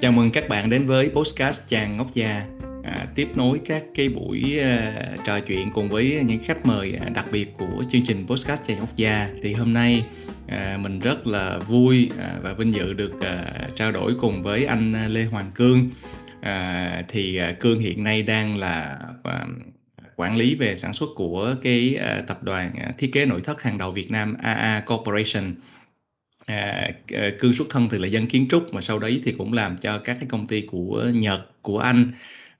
Chào mừng các bạn đến với podcast Chàng Ngốc Già. À, tiếp nối các cái buổi à, trò chuyện cùng với những khách mời à, đặc biệt của chương trình podcast Chàng Ngốc Già. Thì hôm nay à, mình rất là vui à, và vinh dự được à, trao đổi cùng với anh à, Lê Hoàng Cương. À, thì à, Cương hiện nay đang là à, quản lý về sản xuất của cái à, tập đoàn à, thiết kế nội thất hàng đầu Việt Nam AA Corporation à, ờ, cương xuất thân thì là dân kiến trúc mà sau đấy thì cũng làm cho các cái công ty của Nhật của Anh.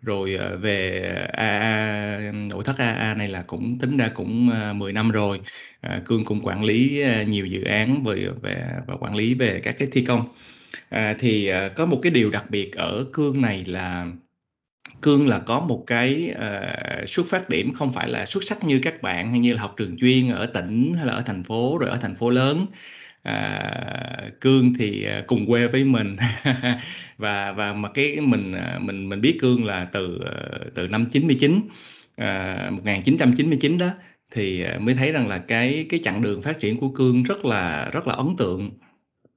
Rồi ờ, về AA nội thất AA này là cũng tính ra cũng ờ, 10 năm rồi. À, cương cũng quản lý nhiều dự án về về và quản lý về các cái thi công. À, thì có một cái điều đặc biệt ở cương này là cương là có một cái uh, xuất phát điểm không phải là xuất sắc như các bạn hay như là học trường chuyên ở tỉnh hay là ở thành phố rồi ở thành phố lớn à, cương thì à, cùng quê với mình. Và và mà cái mình à, mình mình biết cương là từ à, từ năm 99 à, 1999 đó thì mới thấy rằng là cái cái chặng đường phát triển của cương rất là rất là ấn tượng.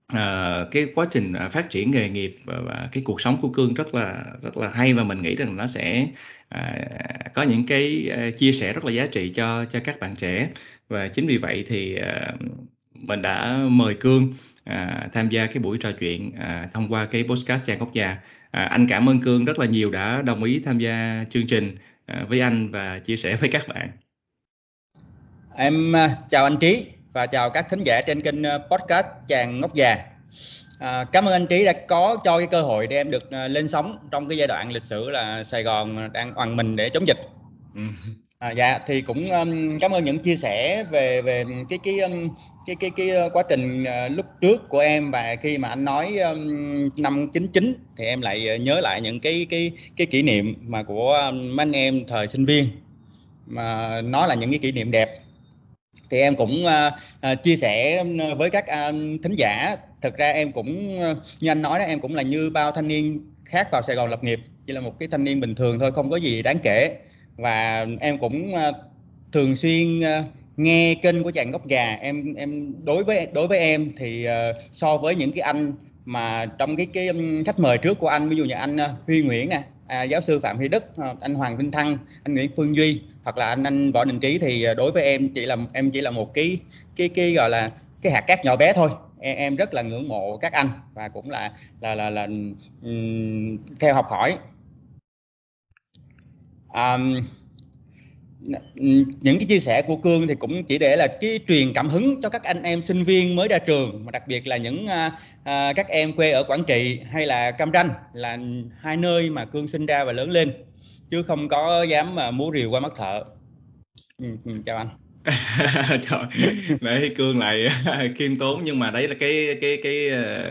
À, cái quá trình phát triển nghề nghiệp và, và cái cuộc sống của cương rất là rất là hay và mình nghĩ rằng nó sẽ à, có những cái chia sẻ rất là giá trị cho cho các bạn trẻ. Và chính vì vậy thì à, mình đã mời Cương à, tham gia cái buổi trò chuyện à, thông qua cái podcast Trang Góc Già. À, anh cảm ơn Cương rất là nhiều đã đồng ý tham gia chương trình à, với anh và chia sẻ với các bạn. Em à, chào anh Trí và chào các thính giả trên kênh à, podcast Chàng Ngốc Già. À, cảm ơn anh Trí đã có cho cái cơ hội để em được à, lên sóng trong cái giai đoạn lịch sử là Sài Gòn đang oằn mình để chống dịch. À, dạ thì cũng um, cảm ơn những chia sẻ về về cái cái um, cái cái cái, cái quá trình uh, lúc trước của em và khi mà anh nói um, năm 99 thì em lại ờ, nhớ lại những cái cái cái kỷ niệm mà của um, anh em thời sinh viên mà nó là những cái kỷ niệm đẹp. Thì em cũng uh, uh, chia sẻ với các uh, thính giả. Thực ra em cũng uh, như anh nói đó em cũng là như bao thanh niên khác vào Sài Gòn lập nghiệp chỉ là một cái thanh niên bình thường thôi không có gì đáng kể và em cũng ờ, thường xuyên ờ, nghe kênh của chàng gốc già. Em em đối với đối với em thì ờ, so với những cái anh mà trong cái cái khách mời trước của anh ví dụ như anh Huy Nguyễn nè à, giáo sư Phạm Huy Đức anh Hoàng Vinh Thăng anh Nguyễn Phương Duy hoặc là anh anh Võ Đình Trí thì đối với em chỉ là em chỉ là một cái cái cái gọi là cái hạt cát nhỏ bé thôi. Em, em rất là ngưỡng mộ các anh và cũng là là là là um, theo học hỏi um, những cái chia sẻ của cương thì cũng chỉ để là cái truyền cảm hứng cho các anh em sinh viên mới ra trường mà đặc biệt là những uh, uh, các em quê ở quảng trị hay là cam ranh là hai nơi mà cương sinh ra và lớn lên chứ không có dám mà múa rìu qua mắt thợ. Ừ, ừ chào anh. Trời, đấy cương lại khiêm tốn nhưng mà đấy là cái cái cái ờ,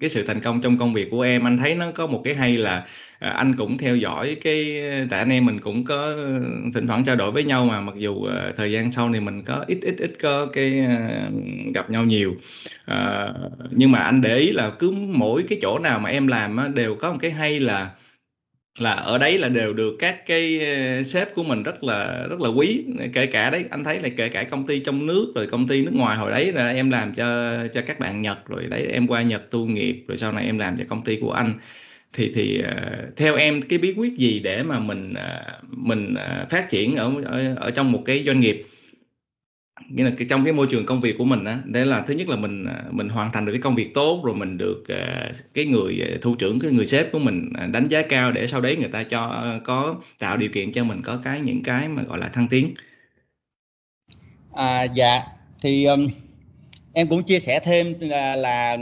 cái sự thành công trong công việc của em anh thấy nó có một cái hay là à, anh cũng theo dõi cái tại anh em mình cũng có thỉnh thoảng trao đổi với nhau mà mặc dù à, thời gian sau này mình có ít ít ít có cái à, gặp nhau nhiều. À, nhưng mà anh để ý là cứ mỗi cái chỗ nào mà em làm á, đều có một cái hay là là ở đấy là đều được các cái ờ, sếp của mình rất là rất là quý. Kể cả đấy anh thấy là kể cả công ty trong nước rồi công ty nước ngoài hồi đấy là em làm cho cho các bạn Nhật rồi đấy em qua Nhật tu nghiệp rồi sau này em làm cho công ty của anh. Thì thì uh, theo em cái bí quyết gì để mà mình uh, mình uh, phát triển ở, ở ở trong một cái doanh nghiệp? Nghĩa là cái, trong cái môi trường công việc của mình á đấy là thứ nhất là mình à, mình hoàn thành được cái công việc tốt rồi mình được à, cái người à, thu trưởng cái người sếp của mình đánh giá cao để sau đấy người ta cho có tạo điều kiện cho mình có cái những cái mà gọi là thăng tiến. À dạ. Thì um, em cũng chia sẻ thêm là, là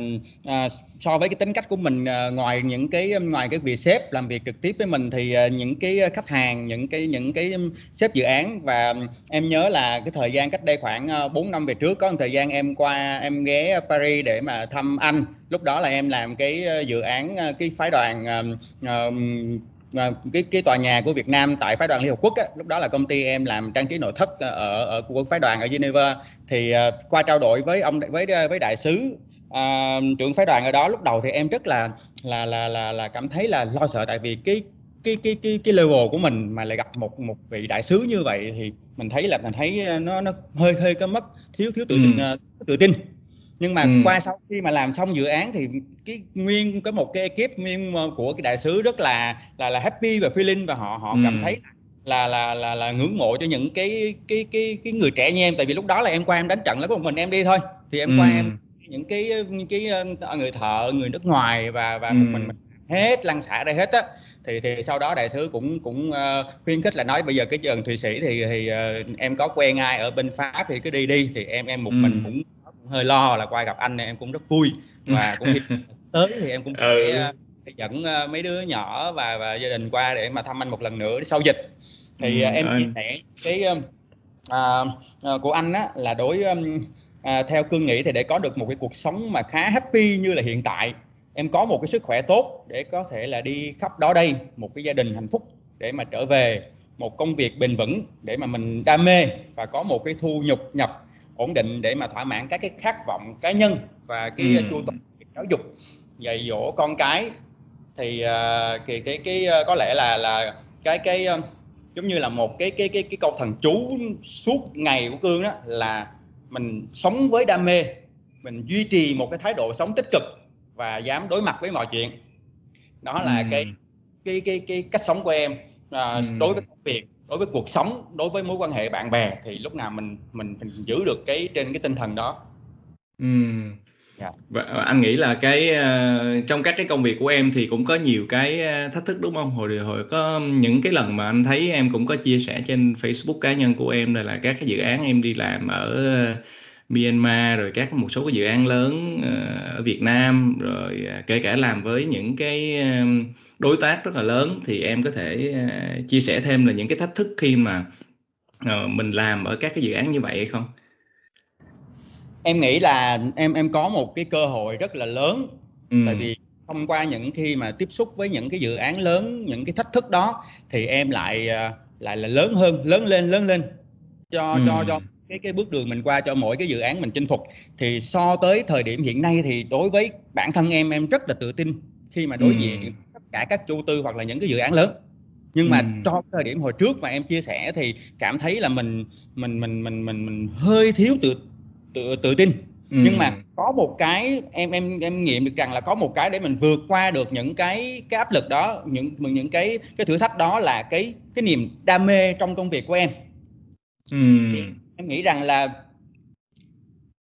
à, so với cái tính cách của mình à, ngoài những cái ngoài cái việc sếp làm việc trực tiếp với mình thì à, những cái khách hàng những cái những cái sếp dự án và em nhớ là cái thời gian cách đây khoảng à, 4 năm về trước có một thời gian em qua em ghé Paris để mà thăm anh. Lúc đó là em làm cái à, dự án à, cái phái đoàn à, à, cái cái tòa nhà của Việt Nam tại phái đoàn Liên Hợp Quốc á, lúc đó là công ty em làm trang trí nội thất ở ở của phái đoàn ở Geneva. Thì uh, qua trao đổi với ông với với đại sứ uh, trưởng phái đoàn ở đó lúc đầu thì em rất là là là là là cảm thấy là lo sợ. Tại vì cái cái cái cái cái level của mình mà lại gặp một một vị đại sứ như vậy thì mình thấy là mình thấy nó nó hơi hơi có mất thiếu thiếu tự tin ừ. uh, tự tin nhưng mà ừ. qua sau khi mà làm xong dự án thì cái nguyên có một cái ekip nguyên của cái đại sứ rất là là là happy và feeling và họ họ ừ. cảm thấy là là là là ngưỡng mộ cho những cái cái cái cái người trẻ như em tại vì lúc đó là em qua em đánh trận là có một mình em đi thôi thì em ừ. qua em những cái cái ờ, người thợ người nước ngoài và và ừ. một mình mình hết lăn xả đây hết á thì thì sau đó đại sứ cũng cũng uh, khuyến khích là nói bây giờ cái trường thụy sĩ thì thì uh, em có quen ai ở bên pháp thì cứ đi đi thì em em một ừ. mình cũng hơi lo là qua gặp anh này em cũng rất vui. Và cũng tới thì em cũng sẽ ừ. uh, dẫn uh, mấy đứa nhỏ và và gia đình qua để mà thăm anh một lần nữa sau dịch. Thì ừ, uh, em chia sẻ cái uh, của anh á là đối uh, theo cương nghĩ thì để có được một cái cuộc sống mà khá happy như là hiện tại em có một cái sức khỏe tốt để có thể là đi khắp đó đây một cái gia đình hạnh phúc để mà trở về một công việc bền vững để mà mình đam mê và có một cái thu nhập nhập ổn định để mà thỏa mãn các cái khát vọng cá nhân và cái ừ. chu toàn giáo dục dạy dỗ con cái thì uh, cái cái cái uh, có lẽ là là cái cái uh, giống như là một cái cái cái cái câu thần chú suốt ngày của cương đó là mình sống với đam mê mình duy trì một cái thái độ sống tích cực và dám đối mặt với mọi chuyện đó là ừ. cái cái cái cái cách sống của em à, ừ. đối với công việc đối với cuộc sống đối với mối quan hệ bạn bè thì lúc nào mình mình mình giữ được cái trên cái tinh thần đó ừ. Yeah. Dạ. Và anh nghĩ là cái uh, trong các cái công việc của em thì cũng có nhiều cái uh, thách thức đúng không? Hồi hồi có những cái lần mà anh thấy em cũng có chia sẻ trên Facebook cá nhân của em là, là các cái dự án em đi làm ở uh, Myanmar rồi các một số cái dự án lớn ờ, ở Việt Nam rồi à, kể cả làm với những cái đối tác rất là lớn thì em có thể chia sẻ thêm là những cái thách thức khi mà ờ, mình làm ở các cái dự án như vậy hay không? Em nghĩ là em em có một cái cơ hội rất là lớn ừ. tại vì thông qua những khi mà tiếp xúc với những cái dự án lớn những cái thách thức đó thì em lại lại là lớn hơn lớn lên lớn lên cho ừ. cho cho cái cái bước đường mình qua cho mỗi cái dự án mình chinh phục thì so tới thời điểm hiện nay thì đối với bản thân em em rất là tự tin khi mà đối ừ. diện tất cả các chủ tư hoặc là những cái dự án lớn nhưng mà ừ. cho thời điểm hồi trước mà em chia sẻ thì cảm thấy là mình mình mình mình mình, mình hơi thiếu tự tự tự tin ừ. nhưng mà có một cái em em em nghiệm được rằng là có một cái để mình vượt qua được những cái cái áp lực đó những những cái cái thử thách đó là cái cái niềm đam mê trong công việc của em ừ em nghĩ rằng là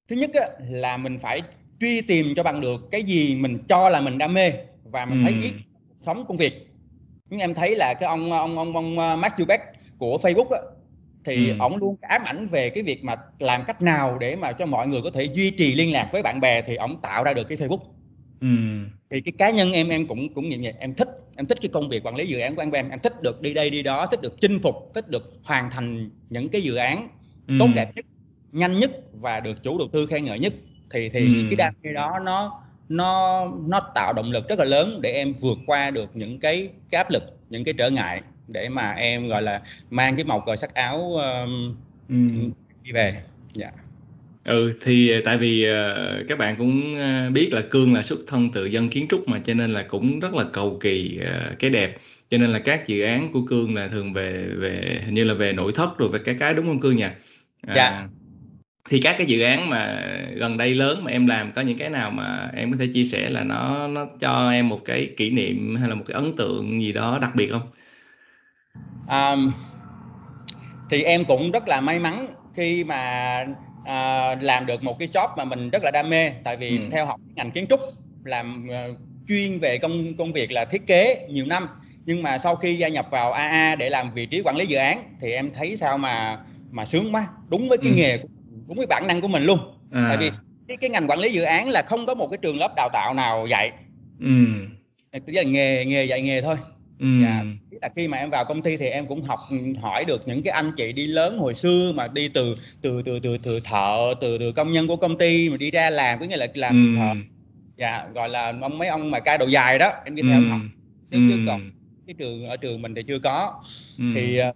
thứ nhất á, là mình phải truy tìm cho bằng được cái gì mình cho là mình đam mê và mình ừ. thấy ý sống công việc nhưng em thấy là cái ông ông ông ông uh, Matthew Beck của Facebook á, thì ừ. ổng luôn ám ảnh về cái việc mà làm cách nào để mà cho mọi người có thể duy trì liên lạc với bạn bè thì ổng tạo ra được cái Facebook ừ. thì cái cá nhân em em cũng cũng như vậy em thích em thích cái công việc quản lý dự án của em em thích được đi đây đi đó thích được chinh phục thích được hoàn thành những cái dự án ừ. tốt đẹp nhất nhanh nhất và được chủ đầu tư khen ngợi nhất thì thì ừ. cái đam mê đó nó nó nó tạo động lực rất là lớn để em vượt qua được những cái, cái áp lực những cái trở ngại để mà em gọi là mang cái màu cờ sắc áo um, ừ. đi về dạ yeah. ừ thì tại vì uh, các bạn cũng uh, biết là cương là xuất thân từ dân kiến trúc mà cho nên là cũng rất là cầu kỳ uh, cái đẹp cho nên là các dự án của cương là thường về về như là về nội thất rồi về cái cái đúng không cương nhỉ à, dạ thì các cái dự án mà gần đây lớn mà em làm có những cái nào mà em có thể chia sẻ là nó nó cho em một cái kỷ niệm hay là một cái ấn tượng gì đó đặc biệt không? Um, thì em cũng rất là may mắn khi mà uh, làm được một cái job mà mình rất là đam mê tại vì ừ. theo học ngành kiến trúc làm uh, chuyên về công công việc là thiết kế nhiều năm nhưng mà sau khi gia nhập vào AA để làm vị trí quản lý dự án thì em thấy sao mà mà sướng quá đúng với cái ừ. nghề đúng với bản năng của mình luôn à. tại vì cái, cái ngành quản lý dự án là không có một cái trường lớp đào tạo nào dạy ừ. chỉ là nghề nghề dạy nghề thôi ừ. dạ. là khi mà em vào công ty thì em cũng học hỏi được những cái anh chị đi lớn hồi xưa mà đi từ từ từ từ từ thợ từ từ công nhân của công ty mà đi ra làm có nghĩa là làm ừ. thợ dạ gọi là ông mấy ông mà cai đồ dài đó em đi theo ừ. học chứ, ừ. còn cái trường ở trường mình thì chưa có ừ. thì ờ,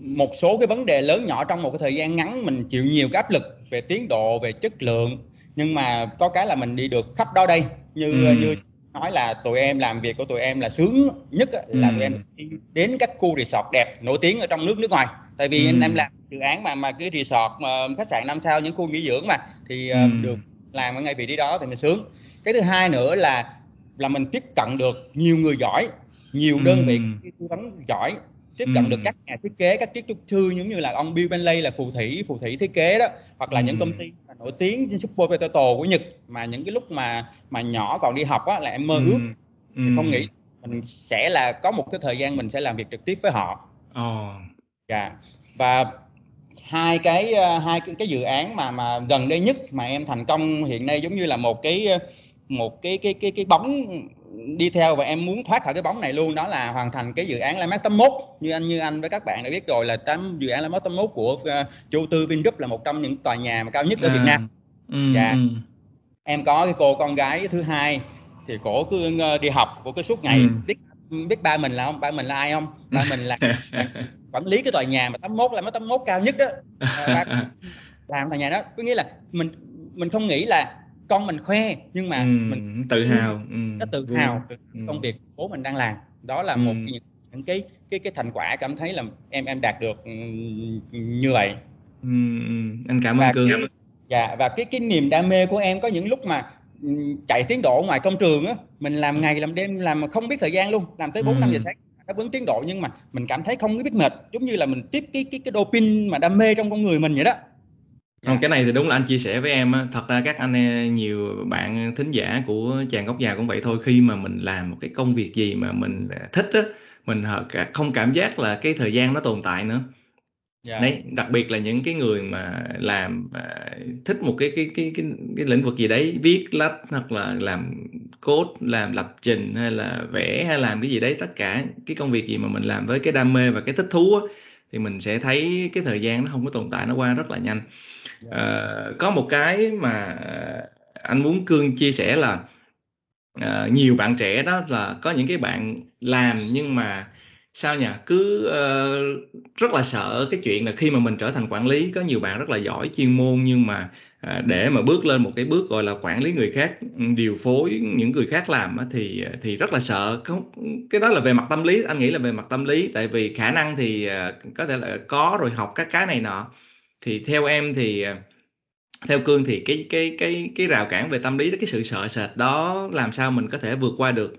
một số cái vấn đề lớn nhỏ trong một cái thời gian ngắn mình chịu nhiều cái áp lực về tiến độ về chất lượng nhưng mà có cái là mình đi được khắp đó đây như ừ. như nói là tụi em làm việc của tụi em là sướng nhất là ừ. tụi em đến các khu resort đẹp nổi tiếng ở trong nước nước ngoài tại vì ừ. em làm dự án mà mà cái resort mà khách sạn năm sao những khu nghỉ dưỡng mà thì ừ. được làm ở ngay vị trí đó thì mình sướng cái thứ hai nữa là là mình tiếp cận được nhiều người giỏi nhiều đơn vị tư vấn giỏi tiếp cận ừ. được các nhà thiết kế các kiến trúc sư giống như là ông Bill Bentley là phù thủy phù thủy thiết kế đó hoặc là ừ. những công ty nổi tiếng trên Super Potato của Nhật mà những cái lúc mà mà nhỏ còn đi học á là em mơ ừ. ước ừ. thì không nghĩ mình sẽ là có một cái thời gian mình sẽ làm việc trực tiếp với họ. Ồ. Oh. Dạ. Và hai cái hai cái, cái dự án mà mà gần đây nhất mà em thành công hiện nay giống như là một cái một cái cái cái cái bóng đi theo và em muốn thoát khỏi cái bóng này luôn đó là hoàn thành cái dự án Landmark 81 như anh như anh với các bạn đã biết rồi là tám dự án Landmark 81 của uh, chủ tư Vingroup là một trong những tòa nhà mà cao nhất ở à, Việt Nam. Ừ, dạ. Ừ. Em có cái cô con gái thứ hai thì cổ cứ uh, đi học cổ cứ suốt ngày ừ. biết biết ba mình là không ba mình là ai không ba mình là quản lý cái tòa nhà mà 81 là mới 81 cao nhất đó à, làm tòa nhà đó có nghĩa là mình mình không nghĩ là con mình khoe nhưng mà ừ, mình tự hào ừ, nó tự vui. hào ừ. công việc bố mình đang làm đó là ừ. một những, những cái cái cái thành quả cảm thấy là em em đạt được ừ, như vậy ừ, ừ. anh cảm ơn cương dạ và cái cái niềm đam mê của em có những lúc mà ừ, chạy tiến độ ngoài công trường á mình làm ngày làm đêm làm mà không biết thời gian luôn làm tới bốn năm giờ sáng đáp ứng tiến độ nhưng mà mình cảm thấy không biết mệt giống như là mình tiếp cái cái cái dopin mà đam mê trong con người mình vậy đó không dạ. cái này thì đúng là anh chia sẻ với em á thật ra các anh e, nhiều bạn thính giả của chàng góc già cũng vậy thôi khi mà mình làm một cái công việc gì mà mình thích á mình không cảm giác là cái thời gian nó tồn tại nữa yeah. Dạ. đấy đặc biệt là những cái người mà làm uh, thích một cái cái cái cái cái lĩnh vực gì đấy viết lách hoặc là làm code làm lập trình hay là vẽ hay làm cái gì đấy tất cả cái công việc gì mà mình làm với cái đam mê và cái thích thú á, thì mình sẽ thấy cái thời gian nó không có tồn tại nó qua rất là nhanh uh, có một cái mà ờ, anh muốn cương chia sẻ là uh, nhiều bạn trẻ đó là có những cái bạn làm nhưng mà sao nhỉ? Cứ uh, rất là sợ cái chuyện là khi mà mình trở thành quản lý có nhiều bạn rất là giỏi chuyên môn nhưng mà uh, để mà bước lên một cái bước gọi là quản lý người khác ừ, điều phối những người khác làm á, thì thì rất là sợ. Không cái đó là về mặt tâm lý anh nghĩ là về mặt tâm lý tại vì khả năng thì uh, có thể là có rồi học các cái này nọ thì theo em thì theo cương thì cái cái cái cái rào cản về tâm lý cái sự sợ sệt đó làm sao mình có thể vượt qua được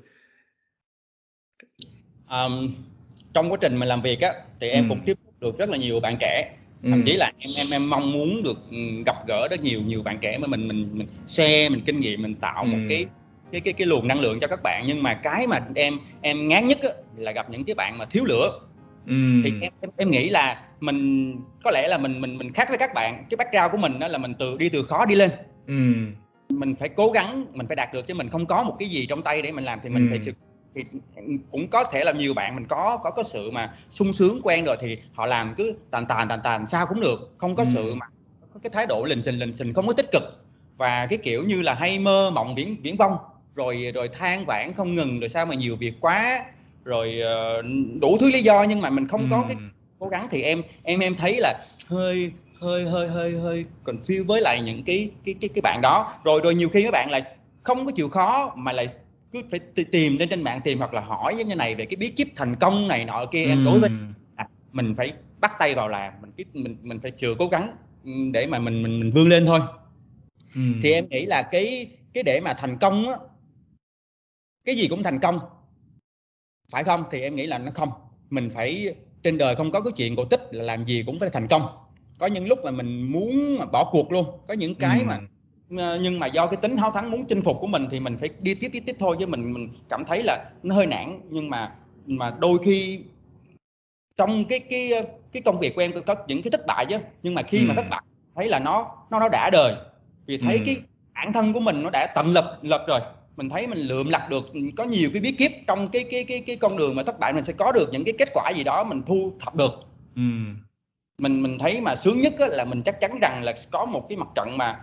um, trong quá trình mà làm việc á thì em ừ. cũng tiếp xúc được rất là nhiều bạn trẻ thậm ừ. chí là em em em mong muốn được ừ, gặp gỡ rất nhiều nhiều bạn trẻ mà mình mình mình share mình kinh nghiệm mình tạo ừ. một cái cái cái cái luồng năng lượng cho các bạn nhưng mà cái mà em em ngán nhất á, là gặp những cái bạn mà thiếu lửa ừ. thì em, em em nghĩ là mình có lẽ là mình mình mình khác với các bạn cái background của mình đó là mình từ đi từ khó đi lên ừ. mình phải cố gắng mình phải đạt được chứ mình không có một cái gì trong tay để mình làm thì mình ừ. phải thì cũng có thể là nhiều bạn mình có có có sự mà sung sướng quen rồi thì họ làm cứ tàn tàn tàn tàn sao cũng được không có ừ. sự mà có cái thái độ lình xình lình xình không có tích cực và cái kiểu như là hay mơ mộng viễn viễn vông rồi rồi than vãn không ngừng rồi sao mà nhiều việc quá rồi uh, đủ thứ lý do nhưng mà mình không ừ. có cái cố gắng thì em em em thấy là hơi hơi hơi hơi hơi còn confused với lại những cái cái cái cái bạn đó rồi rồi nhiều khi các bạn lại không có chịu khó mà lại cứ phải tìm lên trên mạng tìm hoặc là hỏi như thế này về cái bí kíp thành công này nọ kia em đối với à, mình phải bắt tay vào làm mình mình mình phải chừa cố gắng để mà mình mình mình vươn lên thôi ừ. thì em nghĩ là cái cái để mà thành công á cái gì cũng thành công phải không? Thì em nghĩ là nó không. Mình phải trên đời không có cái chuyện cổ tích là làm gì cũng phải thành công. Có những lúc mà mình muốn bỏ cuộc luôn. Có những cái ừ. mà Ờ, nhưng mà do cái tính háo thắng muốn chinh phục của mình thì mình phải đi tiếp tiếp tiếp thôi. Chứ mình mình cảm thấy là nó hơi nản. Nhưng mà mà đôi khi trong cái cái cái công việc của em có những cái thất bại chứ. Nhưng mà khi ừ. mà thất bại thấy là nó nó nó đã đời. Vì thấy ừ. cái bản thân của mình nó đã tận lập lập rồi mình thấy mình lượm lặt được có nhiều cái bí kíp trong cái cái cái cái con đường mà thất bại mình sẽ có được những cái kết quả gì đó mình thu thập được ừ. mình mình thấy mà sướng nhất là mình chắc chắn rằng là có một cái mặt trận mà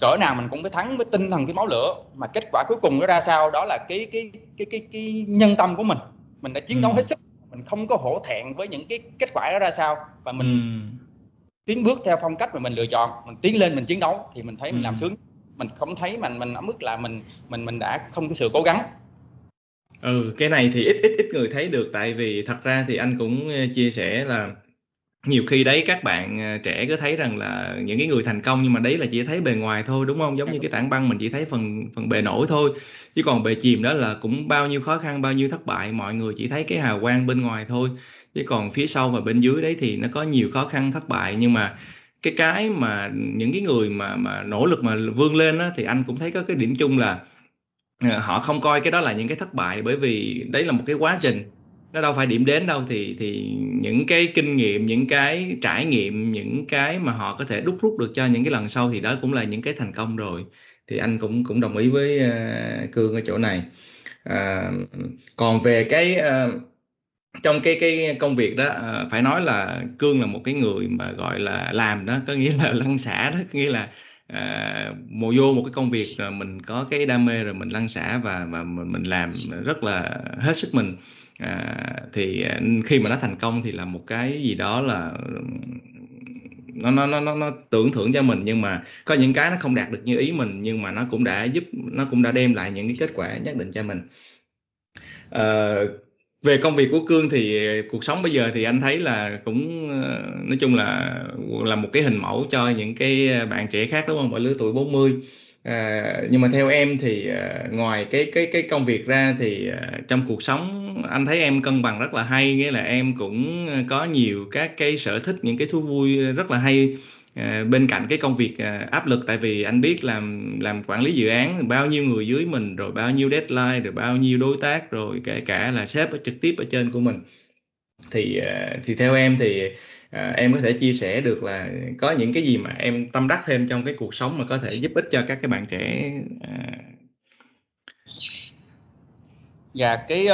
cỡ nào mình cũng phải thắng với tinh thần cái máu lửa mà kết quả cuối cùng nó ra sao đó là cái cái cái cái cái nhân tâm của mình mình đã chiến đấu ừ. hết sức mình không có hổ thẹn với những cái kết quả đó ra sao và mình ừ. tiến bước theo phong cách mà mình lựa chọn mình tiến lên mình chiến đấu thì mình thấy mình làm ừ. sướng mình không thấy, mình mình ở mức là mình mình mình đã không có sự cố gắng. Ừ cái này thì ít ít ít người thấy được. Tại vì thật ra thì anh cũng ờ, chia sẻ là nhiều khi đấy các bạn ờ, trẻ cứ thấy rằng là những cái người thành công nhưng mà đấy là chỉ thấy bề ngoài thôi, đúng không? Giống như cái tảng băng mình chỉ thấy phần phần bề nổi thôi. Chứ còn bề chìm đó là cũng bao nhiêu khó khăn, bao nhiêu thất bại, mọi người chỉ thấy cái hào quang bên ngoài thôi. Chứ còn phía sau và bên dưới đấy thì nó có nhiều khó khăn, thất bại. Nhưng mà cái cái mà những cái người mà mà nỗ lực mà vươn lên á thì anh cũng thấy có cái điểm chung là ờ, họ không coi cái đó là những cái thất bại bởi vì đấy là một cái quá trình. Nó đâu phải điểm đến đâu thì thì những cái kinh nghiệm những cái trải nghiệm những cái mà họ có thể đúc rút được cho những cái lần sau thì đó cũng là những cái thành công rồi. Thì anh cũng cũng đồng ý với uh, cương ở chỗ này. Uh, còn về cái uh, trong cái cái công việc đó ờ, phải nói là cương là một cái người mà gọi là làm đó có nghĩa là lăn xả đó có nghĩa là à, mồ vô một cái công việc rồi mình có cái đam mê rồi mình lăn xả và và mình, mình làm rất là hết sức mình. À, thì khi mà nó thành công thì là một cái gì đó là nó nó nó nó tưởng thưởng cho mình nhưng mà có những cái nó không đạt được như ý mình nhưng mà nó cũng đã giúp nó cũng đã đem lại những cái kết quả nhất định cho mình. À, về công việc của cương thì ờ, cuộc sống bây giờ thì anh thấy là cũng ờ, nói chung là là một cái hình mẫu cho những cái ờ, bạn trẻ khác đúng không? Ở lứa tuổi 40 à, nhưng mà theo em thì ngoài cái cái cái công việc ra thì trong cuộc sống anh thấy em cân bằng rất là hay nghĩa là em cũng có nhiều các cái sở thích những cái thú vui rất là hay. Ờ, bên cạnh cái công việc ờ, áp lực tại vì anh biết làm làm quản lý dự án bao nhiêu người dưới mình rồi bao nhiêu deadline rồi bao nhiêu đối tác rồi kể cả là sếp ở trực tiếp ở trên của mình. Thì ờ, thì theo em thì à, em có thể chia sẻ được là có những cái gì mà em tâm đắc thêm trong cái cuộc sống mà có thể giúp ích cho các cái bạn trẻ à... dạ cái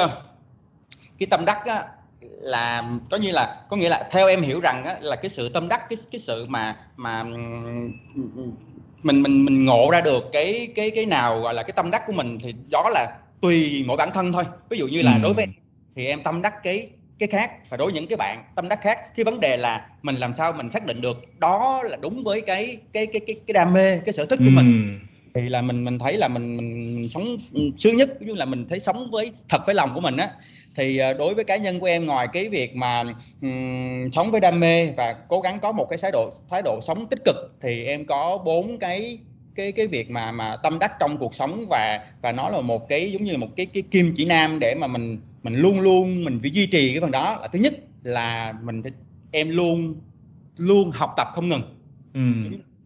cái tâm đắc á, là có như là có nghĩa là theo em hiểu rằng á, là cái sự tâm đắc cái cái sự mà mà mình mình mình ngộ ra được cái cái cái nào gọi là cái tâm đắc của mình thì đó là tùy mỗi bản thân thôi ví dụ như là ừ. đối với thì em tâm đắc cái cái khác và đối với những cái bạn tâm đắc khác cái vấn đề là mình làm sao mình xác định được đó là đúng với cái cái cái cái, cái đam mê cái sở thích của ừ. mình thì là mình mình thấy là mình mình, mình sống sướng nhất như là mình thấy sống với thật với lòng của mình á thì ờ, đối với cá nhân của em ngoài cái việc mà um, sống với đam mê và cố gắng có một cái thái độ thái độ sống tích cực thì em có bốn cái cái cái việc mà mà tâm đắc trong cuộc sống và và nó là một cái giống như một cái cái kim chỉ nam để mà mình mình luôn luôn mình phải duy trì cái phần đó. Là thứ nhất là mình em luôn luôn học tập không ngừng. Ừ.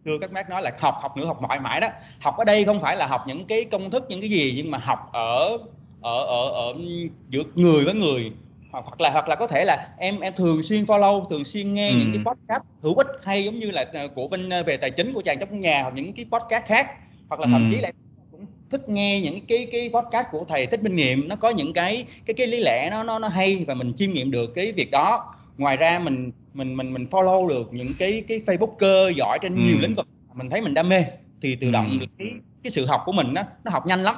xưa các bác nói là học học nữa học mãi mãi đó. Học ở đây không phải là học những cái công thức những cái gì nhưng mà học ở ở ở ở giữa người với người hoặc là hoặc là có thể là em em thường xuyên follow thường xuyên nghe ừ. những cái podcast hữu ích hay giống như là ờ, của bên ờ, về tài chính của chàng trong nhà hoặc những cái podcast khác hoặc là thậm ừ. chí là cũng thích nghe những cái cái podcast của thầy thích minh nghiệm nó có những cái cái cái lý lẽ nó nó nó hay và mình chiêm nghiệm được cái việc đó ngoài ra mình mình mình mình follow được những cái cái facebooker giỏi trên ừ. nhiều lĩnh vực mình thấy mình đam mê thì tự động ừ. cái cái sự học của mình nó nó học nhanh lắm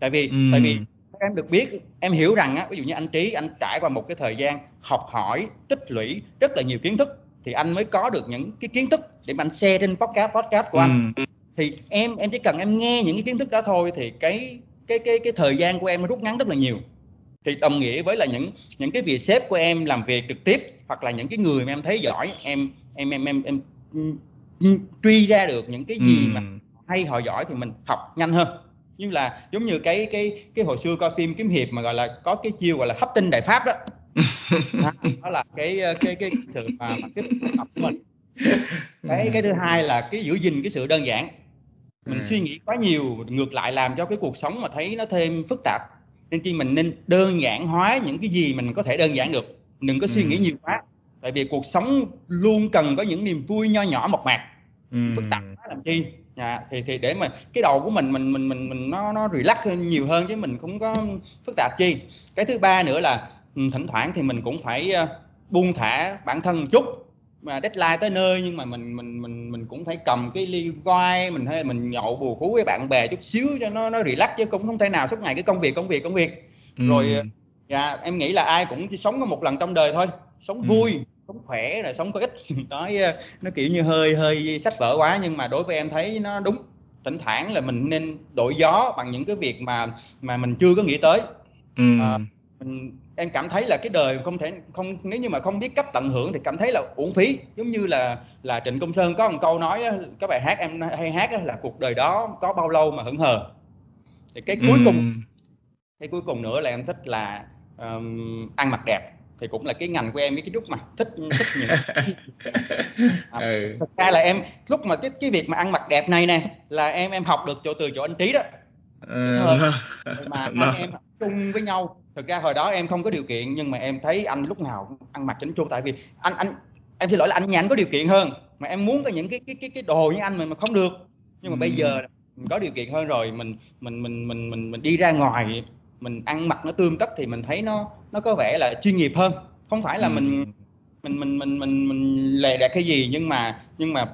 tại vì ừ. tại vì em được biết em hiểu rằng á ví dụ như anh trí anh trải qua một cái thời gian học hỏi tích lũy rất là nhiều kiến thức thì anh mới có được những cái kiến thức để mà anh share trên podcast podcast của anh ừ. thì em em chỉ cần em nghe những cái kiến thức đó thôi thì cái cái cái cái thời gian của em nó rút ngắn rất là nhiều thì đồng nghĩa với là những những cái việc sếp của em làm việc trực tiếp hoặc là những cái người mà em thấy giỏi em em em em, em, em truy ra được những cái gì ừ. mà hay họ giỏi thì mình học nhanh hơn như là giống như cái cái cái hồi xưa coi phim kiếm hiệp mà gọi là có cái chiêu gọi là hấp tinh đại pháp đó. Đó là cái cái cái sự mà, mà cái học của mình. Cái cái thứ hai là cái giữ gìn cái sự đơn giản. Mình ừ. suy nghĩ quá nhiều ngược lại làm cho cái cuộc sống mà thấy nó thêm phức tạp. Nên chi mình nên đơn giản hóa những cái gì mình có thể đơn giản được. Đừng có suy nghĩ nhiều quá. Tại vì cuộc sống luôn cần có những niềm vui nho nhỏ mộc mạc. Phức tạp quá làm chi dạ thì thì để mà cái đầu của mình mình mình mình mình nó nó relax hơn nhiều hơn chứ mình không có phức tạp chi cái thứ ba nữa là ừ, thỉnh thoảng thì mình cũng phải ờ, buông thả bản thân một chút mà deadline tới nơi nhưng mà mình mình mình mình cũng phải cầm cái ly wine mình hay mình nhậu bùa cú với bạn bè chút xíu cho nó nó relax chứ cũng không thể nào suốt ngày cái công việc công việc công việc ừ. rồi ờ, dạ em nghĩ là ai cũng chỉ sống có một lần trong đời thôi sống ừ. vui sống khỏe rồi sống có ích. Nói ờ, nó kiểu như hơi hơi sách vở quá nhưng mà đối với em thấy nó đúng. Thỉnh thoảng là mình nên đổi gió bằng những cái việc mà mà mình chưa có nghĩ tới. Ừ. à, mình em cảm thấy là cái đời không thể không nếu như mà không biết cách tận hưởng thì cảm thấy là uổng phí. Giống như là là trịnh công sơn có một câu nói cái bài hát em hay hát là cuộc đời đó có bao lâu mà hững hờ? Thì cái cuối cùng ừ. cái cuối cùng nữa là em thích là um, ăn mặc đẹp thì cũng là cái ngành của em cái lúc mà thích thích những à, ừ. thực ra là em lúc mà cái cái việc mà ăn mặc đẹp này nè là em em học được chỗ từ chỗ anh trí đó ừ. mà anh em chung với nhau thực ra hồi đó em không có điều kiện nhưng mà em thấy anh lúc nào ăn mặc chỉnh chu tại vì anh anh em xin lỗi là anh nhà anh có điều kiện hơn mà em muốn có những cái cái cái cái đồ như anh mà mà không được nhưng mà ừ. bây giờ mình có điều kiện hơn rồi mình mình mình mình mình mình đi ra ngoài mình ăn mặc nó tươm tất thì mình thấy nó nó có vẻ là chuyên nghiệp hơn không phải là ừ. mình mình mình mình mình mình lè đẹp cái gì nhưng mà nhưng mà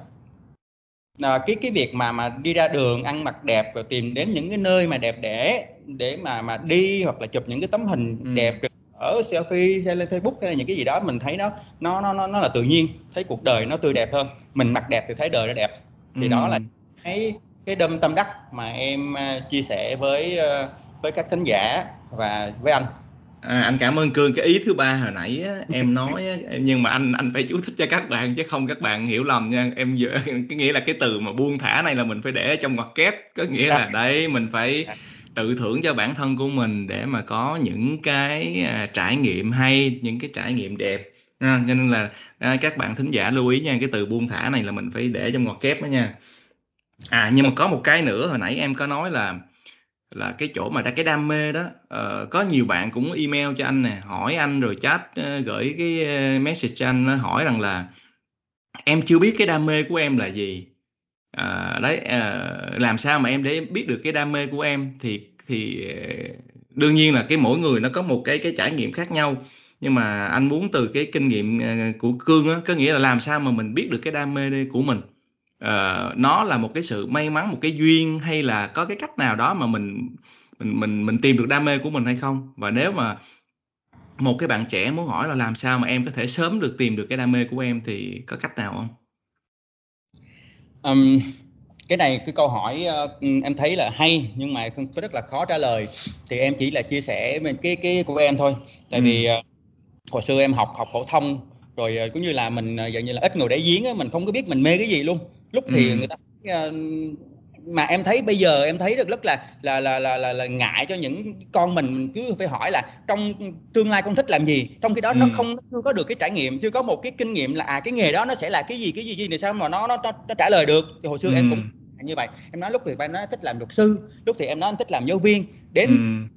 à, cái cái việc mà mà đi ra đường ăn mặc đẹp rồi tìm đến những cái nơi mà đẹp đẽ để mà mà đi hoặc là chụp những cái tấm hình ừ. đẹp ở selfie hay lên Facebook hay là những cái gì đó mình thấy nó nó nó nó nó là tự nhiên thấy cuộc đời nó tươi đẹp hơn mình mặc đẹp thì thấy đời nó đẹp thì ừ. đó là cái cái đâm tâm đắc mà em uh, chia sẻ với uh, với các thính giả và với anh. À, anh cảm ơn cương cái ý thứ ba hồi nãy á, em nói á, nhưng mà anh anh phải chú thích cho các bạn chứ không các bạn hiểu lầm nha. Em cái nghĩa là cái từ mà buông thả này là mình phải để trong ngoặc kép. Có nghĩa là dạ. đấy mình phải dạ. tự thưởng cho bản thân của mình để mà có những cái à, trải nghiệm hay những cái trải nghiệm đẹp. À, cho nên là à, các bạn thính giả lưu ý nha cái từ buông thả này là mình phải để trong ngoặc kép đó nha. À nhưng mà có một cái nữa hồi nãy em có nói là là cái chỗ mà ra cái đam mê đó. Uh, có nhiều bạn cũng email cho anh nè hỏi anh rồi chat uh, gửi cái ờ, message cho anh hỏi rằng là em chưa biết cái đam mê của em là gì. Uh, đấy uh, làm sao mà em để biết được cái đam mê của em thì thì đương nhiên là cái mỗi người nó có một cái cái trải nghiệm khác nhau. Nhưng mà anh muốn từ cái kinh nghiệm của cương á có nghĩa là làm sao mà mình biết được cái đam mê của mình uh, nó là một cái sự may mắn một cái duyên hay là có cái cách nào đó mà mình mình mình mình tìm được đam mê của mình hay không và nếu mà một cái bạn trẻ muốn hỏi là làm sao mà em có thể sớm được tìm được cái đam mê của em thì có cách nào không? Um, cái này cái câu hỏi uh, em thấy là hay nhưng mà rất là khó trả lời thì em chỉ là chia sẻ cái cái của em thôi tại ừ. vì uh, hồi xưa em học học phổ thông rồi uh, cũng như là mình uh, như là ít ngồi để giếng á, mình không có biết mình mê cái gì luôn lúc thì ừ. người ta uh, mà em thấy bây giờ em thấy được rất là là là là là, là ngại cho những con mình cứ phải hỏi là trong tương lai con thích làm gì trong khi đó ừ. nó không nó chưa có được cái trải nghiệm chưa có một cái kinh nghiệm là à cái nghề đó nó sẽ là cái gì cái gì gì thì sao mà nó nó nó, nó trả lời được thì hồi xưa ừ. em cũng như vậy em nói lúc thì bạn nói thích làm luật sư lúc thì em nói em thích làm giáo viên đến ừ.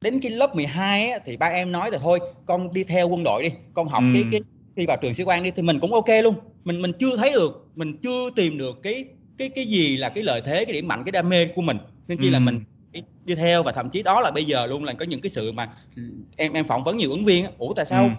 đến cái lớp 12 á, thì ba em nói là thôi con đi theo quân đội đi con học ừ. cái cái khi vào trường sĩ quan đi thì mình cũng ok luôn mình mình chưa thấy được mình chưa tìm được cái cái cái gì là cái lợi thế cái điểm mạnh cái đam mê của mình nên chi ừ. là mình đi theo và thậm chí đó là bây giờ luôn là có những cái sự mà em em phỏng vấn nhiều ứng viên ủa tại sao ừ.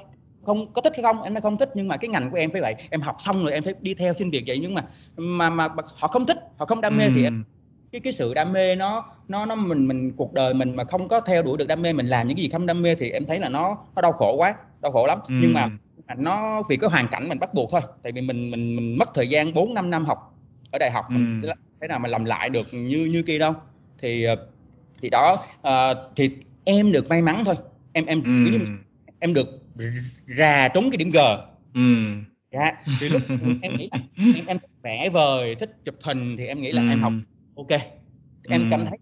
không có thích hay không em nói không thích nhưng mà cái ngành của em phải vậy em học xong rồi em phải đi theo xin việc vậy nhưng mà mà mà họ không thích họ không đam mê ừ. thì em cái cái sự đam mê nó nó nó mình mình cuộc đời mình mà không có theo đuổi được đam mê mình làm những cái gì không đam mê thì em thấy là nó nó đau khổ quá đau khổ lắm ừ. nhưng mà nó vì cái hoàn cảnh mình bắt buộc thôi tại vì mình mình mình mất thời gian 4 5 năm học ở đại học ừ. thế nào mà làm lại được như như kia đâu thì thì đó uh, thì em được may mắn thôi em em ừ. em được ra trúng cái điểm G ừ. dạ thì lúc em nghĩ là em em vẽ vời thích chụp hình thì em nghĩ là ừ. em học ok em ừ. cảm thấy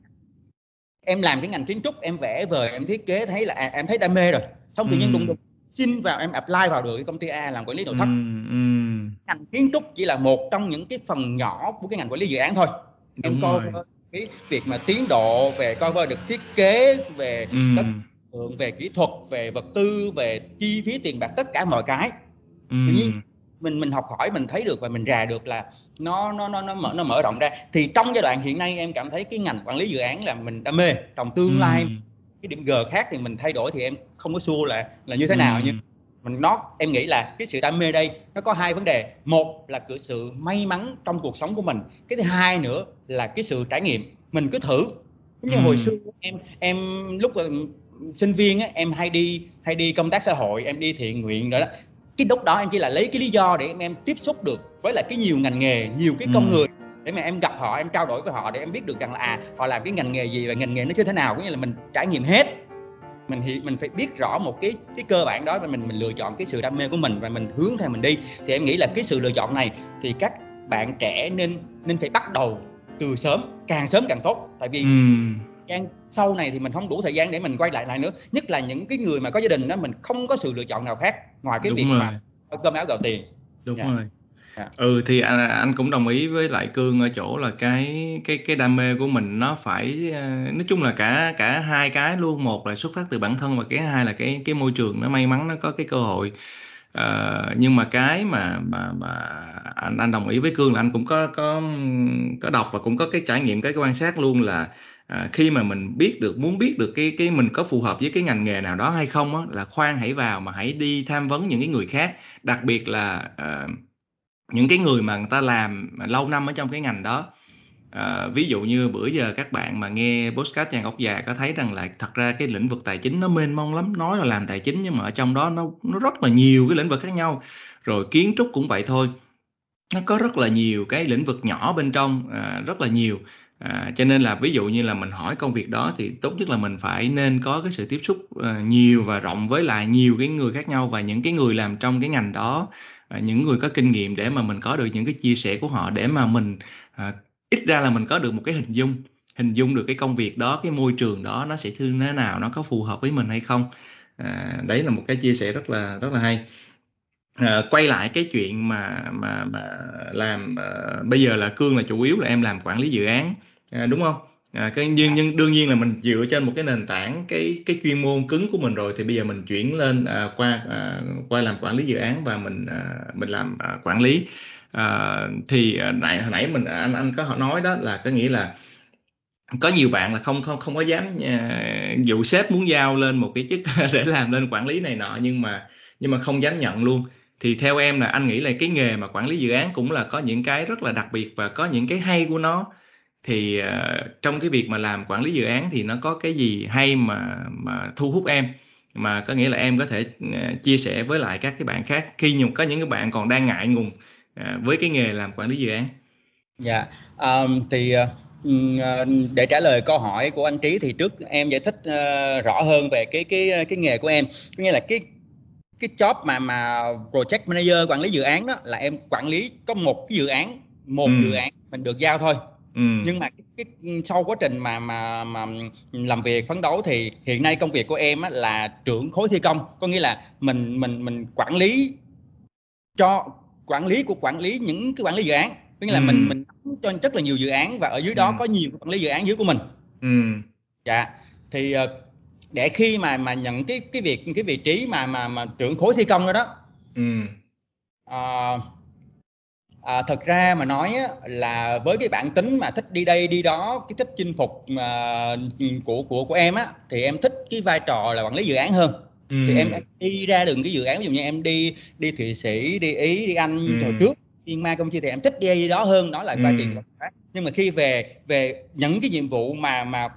em làm cái ngành kiến trúc em vẽ vời em thiết kế thấy là à, em thấy đam mê rồi xong tự nhiên đùng đùng xin vào em apply vào được cái công ty A làm quản lý nội thất ừ, ừ. ngành kiến trúc chỉ là một trong những cái phần nhỏ của cái ngành quản lý dự án thôi Đúng em coi cái việc mà tiến độ về cover được thiết kế về ừ. đất về kỹ thuật về vật tư về chi phí tiền bạc tất cả mọi cái ừ. tự nhiên mình mình học hỏi mình thấy được và mình rà được là nó nó nó nó mở nó mở rộng ra thì trong giai đoạn hiện nay em cảm thấy cái ngành quản lý dự án là mình đam mê trong tương ừ. lai cái điểm g khác thì mình thay đổi thì em không có xua là là như thế nào ừ. nhưng mình nó em nghĩ là cái sự đam mê đây nó có hai vấn đề một là cái sự may mắn trong cuộc sống của mình cái thứ hai nữa là cái sự trải nghiệm mình cứ thử giống như ừ. hồi xưa em em lúc sinh viên á, em hay đi hay đi công tác xã hội em đi thiện nguyện nữa đó cái lúc đó em chỉ là lấy cái lý do để em em tiếp xúc được với lại cái nhiều ngành nghề nhiều cái con ừ. người để mà em gặp họ em trao đổi với họ để em biết được rằng là à họ làm cái ngành nghề gì và ngành nghề nó như thế nào cũng như là mình trải nghiệm hết mình thì mình phải biết rõ một cái cái cơ bản đó và mình mình lựa chọn cái sự đam mê của mình và mình hướng theo mình đi thì em nghĩ là cái sự lựa chọn này thì các bạn trẻ nên nên phải bắt đầu từ sớm càng sớm càng tốt tại vì uhm. càng sau này thì mình không đủ thời gian để mình quay lại lại nữa nhất là những cái người mà có gia đình đó mình không có sự lựa chọn nào khác ngoài cái Đúng việc rồi. mà cơm áo gạo tiền Đúng dạ. rồi dạ. ừ thì anh, anh cũng đồng ý với lại cương ở chỗ là cái cái cái đam mê của mình nó phải ờ, nói chung là cả cả hai cái luôn. Một là xuất phát từ bản thân và cái hai là cái cái môi trường. Nó may mắn nó có cái cơ hội. Uh, nhưng mà cái mà mà mà anh anh đồng ý với cương là anh cũng có có có đọc và cũng có cái trải nghiệm cái, cái quan sát luôn là à, khi mà mình biết được muốn biết được cái cái mình có phù hợp với cái ngành nghề nào đó hay không á là khoan hãy vào mà hãy đi tham vấn những cái người khác. Đặc biệt là uh, những cái người mà người ta làm lâu năm ở trong cái ngành đó à, ví dụ như bữa giờ các bạn mà nghe postcard chàng ốc già có thấy rằng là thật ra cái lĩnh vực tài chính nó mênh mông lắm. Nói là làm tài chính nhưng mà ở trong đó nó nó rất là nhiều cái lĩnh vực khác nhau. Rồi kiến trúc cũng vậy thôi. Nó có rất là nhiều cái lĩnh vực nhỏ bên trong à, rất là nhiều. À, cho nên là ví dụ như là mình hỏi công việc đó thì tốt nhất là mình phải nên có cái sự tiếp xúc uh, nhiều và rộng với lại nhiều cái người khác nhau và những cái người làm trong cái ngành đó À, những người có kinh nghiệm để mà mình có được những cái chia sẻ của họ để mà mình à, ít ra là mình có được một cái hình dung hình dung được cái công việc đó cái môi trường đó nó sẽ như thế nào nó có phù hợp với mình hay không. À, đấy là một cái chia sẻ rất là rất là hay. À, quay lại cái chuyện mà mà mà làm à, bây giờ là cương là chủ yếu là em làm quản lý dự án à, đúng không? À, cái nhưng nhưng đương nhiên là mình dựa trên một cái nền tảng cái cái chuyên môn cứng của mình rồi thì bây giờ mình chuyển lên à, qua à, qua làm quản lý dự án và mình à, mình làm à, quản lý. À, thì à, nãy hồi nãy mình anh anh có nói đó là có nghĩa là có nhiều bạn là không không không có dám uh, dụ sếp muốn giao lên một cái chức để làm lên quản lý này nọ nhưng mà nhưng mà không dám nhận luôn. Thì theo em là anh nghĩ là cái nghề mà quản lý dự án cũng là có những cái rất là đặc biệt và có những cái hay của nó thì uh, trong cái việc mà làm quản lý dự án thì nó có cái gì hay mà mà thu hút em? Mà có nghĩa là em có thể uh, chia sẻ với lại các cái bạn khác khi có những cái bạn còn đang ngại ngùng uh, với cái nghề làm quản lý dự án? Dạ um, thì uh, để trả lời câu hỏi của anh trí thì trước em giải thích uh, rõ hơn về cái cái cái nghề của em. Có nghĩa là cái cái job mà mà project manager quản lý dự án đó là em quản lý có một cái dự án một ừ. dự án mình được giao thôi ừ. nhưng mà cái, cái sau quá trình mà mà mà làm việc phấn đấu thì hiện nay công việc của em á, là trưởng khối thi công có nghĩa là mình mình mình quản lý cho quản lý của quản lý những cái quản lý dự án có nghĩa là ừ. mình mình cho rất là nhiều dự án và ở dưới đó ừ. có nhiều quản lý dự án dưới của mình ừ. dạ thì ờ, để khi mà mà nhận cái cái việc cái vị trí mà mà mà trưởng khối thi công đó đó ừ. à, à, thật ra mà nói á, là với cái bản tính mà thích đi đây đi đó cái thích chinh phục mà của của của em á thì em thích cái vai trò là quản lý dự án hơn ừ. thì em, em đi ra đường cái dự án ví dụ như em đi đi thụy sĩ đi ý đi anh ừ. hồi trước Myanmar Campuchia thì em thích đi đi đó hơn đó là vai trò ừ. nhưng mà khi về về những cái nhiệm vụ mà mà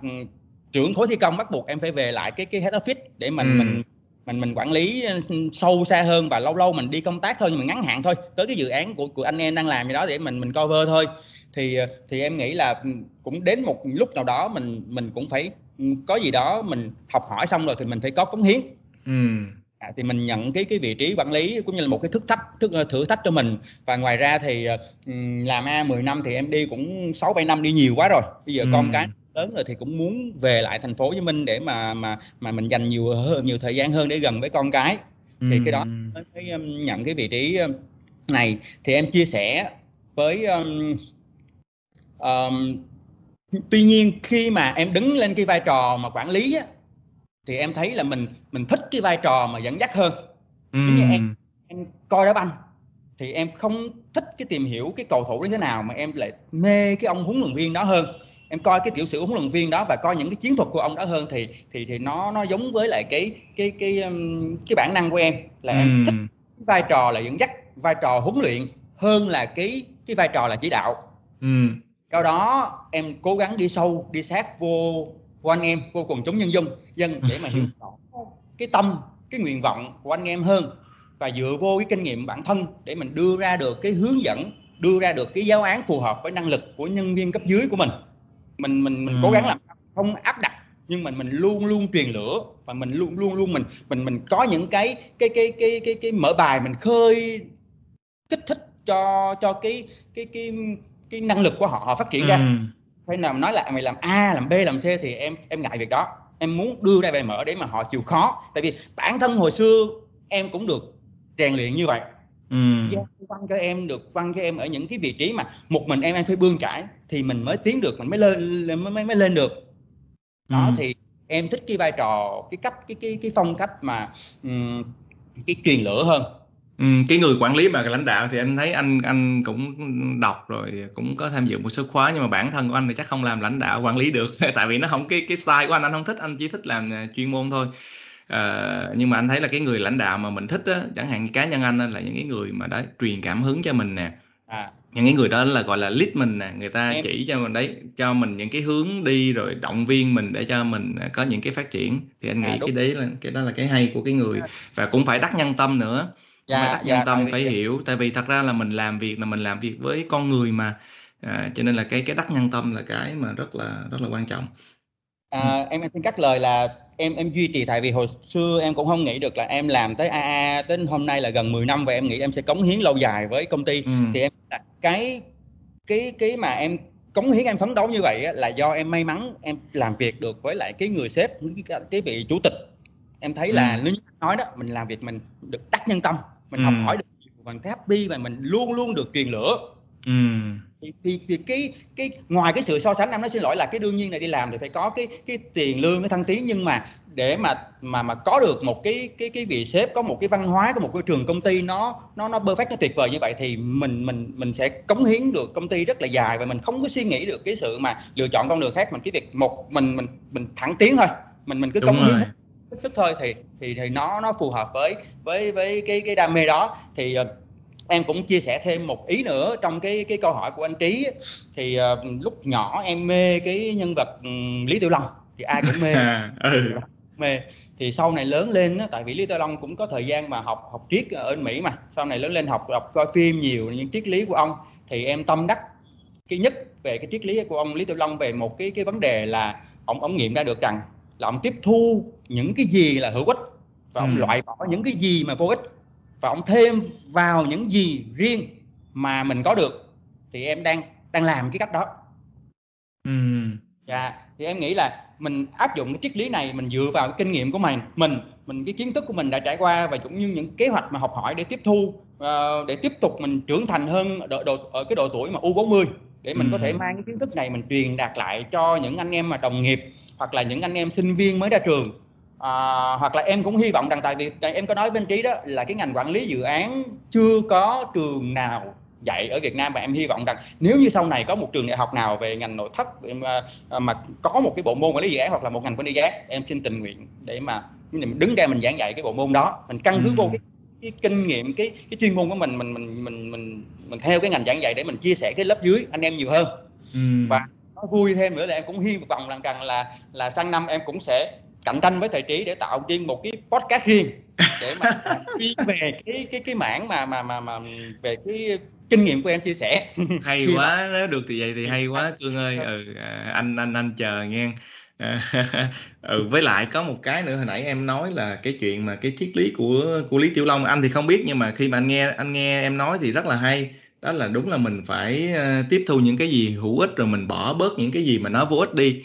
trưởng khối thi công bắt buộc em phải về lại cái cái head office để mình ừ. mình mình mình quản lý ờ, sâu xa hơn và lâu lâu mình đi công tác thôi nhưng mà ngắn hạn thôi. Tới cái dự án của của anh em đang làm gì đó để mình mình cover thôi. Thì ờ, thì em nghĩ là ừ, cũng đến một lúc nào đó mình mình cũng phải ừ, có gì đó mình học hỏi xong rồi thì mình phải có cống hiến. Ừ. à, thì mình nhận cái cái vị trí quản lý cũng như là một cái thức thách thức ờ, thử thách cho mình. Và ngoài ra thì làm A 10 năm thì em đi cũng 6 7 năm đi nhiều quá rồi. Bây giờ ừ. con cái lớn rồi thì cũng muốn về lại thành phố Hồ Chí Minh để mà mà mà mình dành nhiều hơn nhiều thời gian hơn để gần với con cái. Thì cái đó mới um, nhận cái vị trí um, này. Thì em chia sẻ với um, um, tuy nhiên khi mà em đứng lên cái vai trò mà quản lý á, thì em thấy là mình mình thích cái vai trò mà dẫn dắt hơn. Giống như em em coi đá banh thì em không thích cái tìm hiểu cái cầu thủ đến thế nào mà em lại mê cái ông huấn luyện viên đó hơn em coi cái tiểu sử huấn luyện viên đó và coi những cái chiến thuật của ông đó hơn thì thì thì nó nó giống với lại cái cái cái um, cái bản năng của em là ừ. em thích vai trò là dẫn dắt vai trò huấn luyện hơn là cái cái vai trò là chỉ đạo ừ. do đó em cố gắng đi sâu đi sát vô của anh em vô quần chúng nhân dân dân để mà hiểu cái tâm cái nguyện vọng của anh em hơn và dựa vô cái kinh nghiệm bản thân để mình đưa ra được cái hướng dẫn đưa ra được cái giáo án phù hợp với năng lực của nhân viên cấp dưới của mình mình mình mình ừ. cố gắng làm không áp đặt nhưng mình mình luôn luôn truyền lửa và mình luôn luôn luôn mình mình mình có những cái cái cái cái cái cái mở bài mình khơi kích thích cho cho cái cái cái cái năng lực của họ họ phát triển ừ. ra hay nào nói là mày làm a làm b làm c thì em em ngại việc đó em muốn đưa ra bài mở để mà họ chịu khó tại vì bản thân hồi xưa em cũng được rèn luyện như vậy ừ. văn cho em được văn cho em ở những cái vị trí mà một mình em em phải bươn trải thì mình mới tiến được mình mới lên mới mới lên được đó ừ. thì em thích cái vai trò cái cách cái cái cái phong cách mà um, cái truyền lửa hơn Ừ, cái người quản lý mà lãnh đạo thì anh thấy anh anh cũng đọc rồi cũng có tham dự một số khóa nhưng mà bản thân của anh thì chắc không làm lãnh đạo quản lý được tại vì nó không cái cái style của anh anh không thích anh chỉ thích làm à, chuyên môn thôi à, nhưng mà anh thấy là cái người lãnh đạo mà mình thích á chẳng hạn cá nhân anh là những cái người mà đã truyền cảm hứng cho mình nè. À. những cái người đó là gọi là lead mình nè người ta em... chỉ cho mình đấy cho mình những cái hướng đi rồi động viên mình để cho mình có những cái phát triển. Thì anh nghĩ à, cái đấy là cái đó là cái hay của cái người. Và cũng phải đắc nhân tâm nữa. Dạ, phải đắc dạ, nhân tâm phải hiểu. Tại vì thật ra là mình làm việc là mình làm việc với con người mà. À, cho nên là cái cái đắc nhân tâm là cái mà rất là rất là quan trọng. À, ừ. em xin cắt lời là em em duy trì tại vì hồi xưa em cũng không nghĩ được là em làm tới AA tới hôm nay là gần 10 năm và em nghĩ em sẽ cống hiến lâu dài với công ty ừ. thì em cái cái cái mà em cống hiến em phấn đấu như vậy là do em may mắn em làm việc được với lại cái người sếp cái, cái vị chủ tịch em thấy là ừ. như nói đó mình làm việc mình được đắc nhân tâm mình ừ. học hỏi được mình happy và mình luôn luôn được truyền lửa ừ. Thì, thì, thì cái cái ngoài cái sự so sánh em nói xin lỗi là cái đương nhiên là đi làm thì phải có cái cái tiền lương cái thăng tiến. Nhưng mà để mà mà mà có được một cái cái cái vị sếp có một cái văn hóa có một cái trường công ty nó nó nó perfect nó tuyệt vời như vậy thì mình mình mình sẽ cống hiến được công ty rất là dài và mình không có suy nghĩ được cái sự mà lựa chọn con đường khác. Mình cái việc một mình mình mình thẳng tiến thôi. Mình mình cứ cống hiến hết sức thôi thì thì thì nó nó phù hợp với với với cái cái đam mê đó. Thì uh, em cũng chia sẻ thêm một ý nữa trong cái cái câu hỏi của anh trí thì uh, lúc nhỏ em mê cái nhân vật um, lý tiểu long. Thì ai cũng mê. Ừ. mê. Thì sau này lớn lên á, tại vì lý tiểu long cũng có thời gian mà học học triết ở mỹ mà. Sau này lớn lên học đọc coi phim nhiều những triết lý của ông. Thì em tâm đắc cái nhất về cái triết lý của ông lý tiểu long về một cái cái vấn đề là ông ông nghiệm ra được rằng là ông tiếp thu những cái gì là hữu ích và ông ừ. loại bỏ những cái gì mà vô ích và ông thêm vào những gì riêng mà mình có được thì em đang đang làm cái cách đó ừ. dạ thì em nghĩ là mình áp dụng cái triết lý này mình dựa vào cái kinh nghiệm của mình mình mình cái kiến thức của mình đã trải qua và cũng như những kế hoạch mà học hỏi để tiếp thu uh, để tiếp tục mình trưởng thành hơn độ, độ, ở cái độ tuổi mà U40 để mình ừ. có thể mang cái kiến thức này mình truyền đạt lại cho những anh em mà đồng nghiệp hoặc là những anh em sinh viên mới ra trường à, hoặc là em cũng hy vọng rằng tại vì tại em có nói bên trí đó là cái ngành quản lý dự án chưa có trường nào dạy ở Việt Nam và em hy vọng rằng nếu như sau này có một trường đại học nào về ngành nội thất mà, à, mà có một cái bộ môn quản lý dự án hoặc là một ngành quản lý dự án em xin tình nguyện để mà mình đứng ra mình giảng dạy cái bộ môn đó mình căn cứ ừ. vô cái cái kinh nghiệm cái cái chuyên môn của mình mình mình mình mình mình theo cái ngành giảng dạy để mình chia sẻ cái lớp dưới anh em nhiều hơn ừ. và nó vui thêm nữa là em cũng hy vọng rằng rằng là là sang năm em cũng sẽ cạnh tranh với thời trí để tạo riêng một cái podcast riêng để mà chuyên về cái cái cái mảng mà mà mà mà về cái kinh nghiệm của em chia sẻ. Hay quá nếu được thì vậy thì hay quá cương ơi. ừ, à, anh anh anh chờ nghe. Ừ, với lại có một cái nữa hồi nãy em nói là cái chuyện mà cái triết lý của của Lý Tiểu Long anh thì không biết nhưng mà khi mà anh nghe anh nghe em nói thì rất là hay. Đó là đúng là mình phải uh, tiếp thu những cái gì hữu ích rồi mình bỏ bớt những cái gì mà nó vô ích đi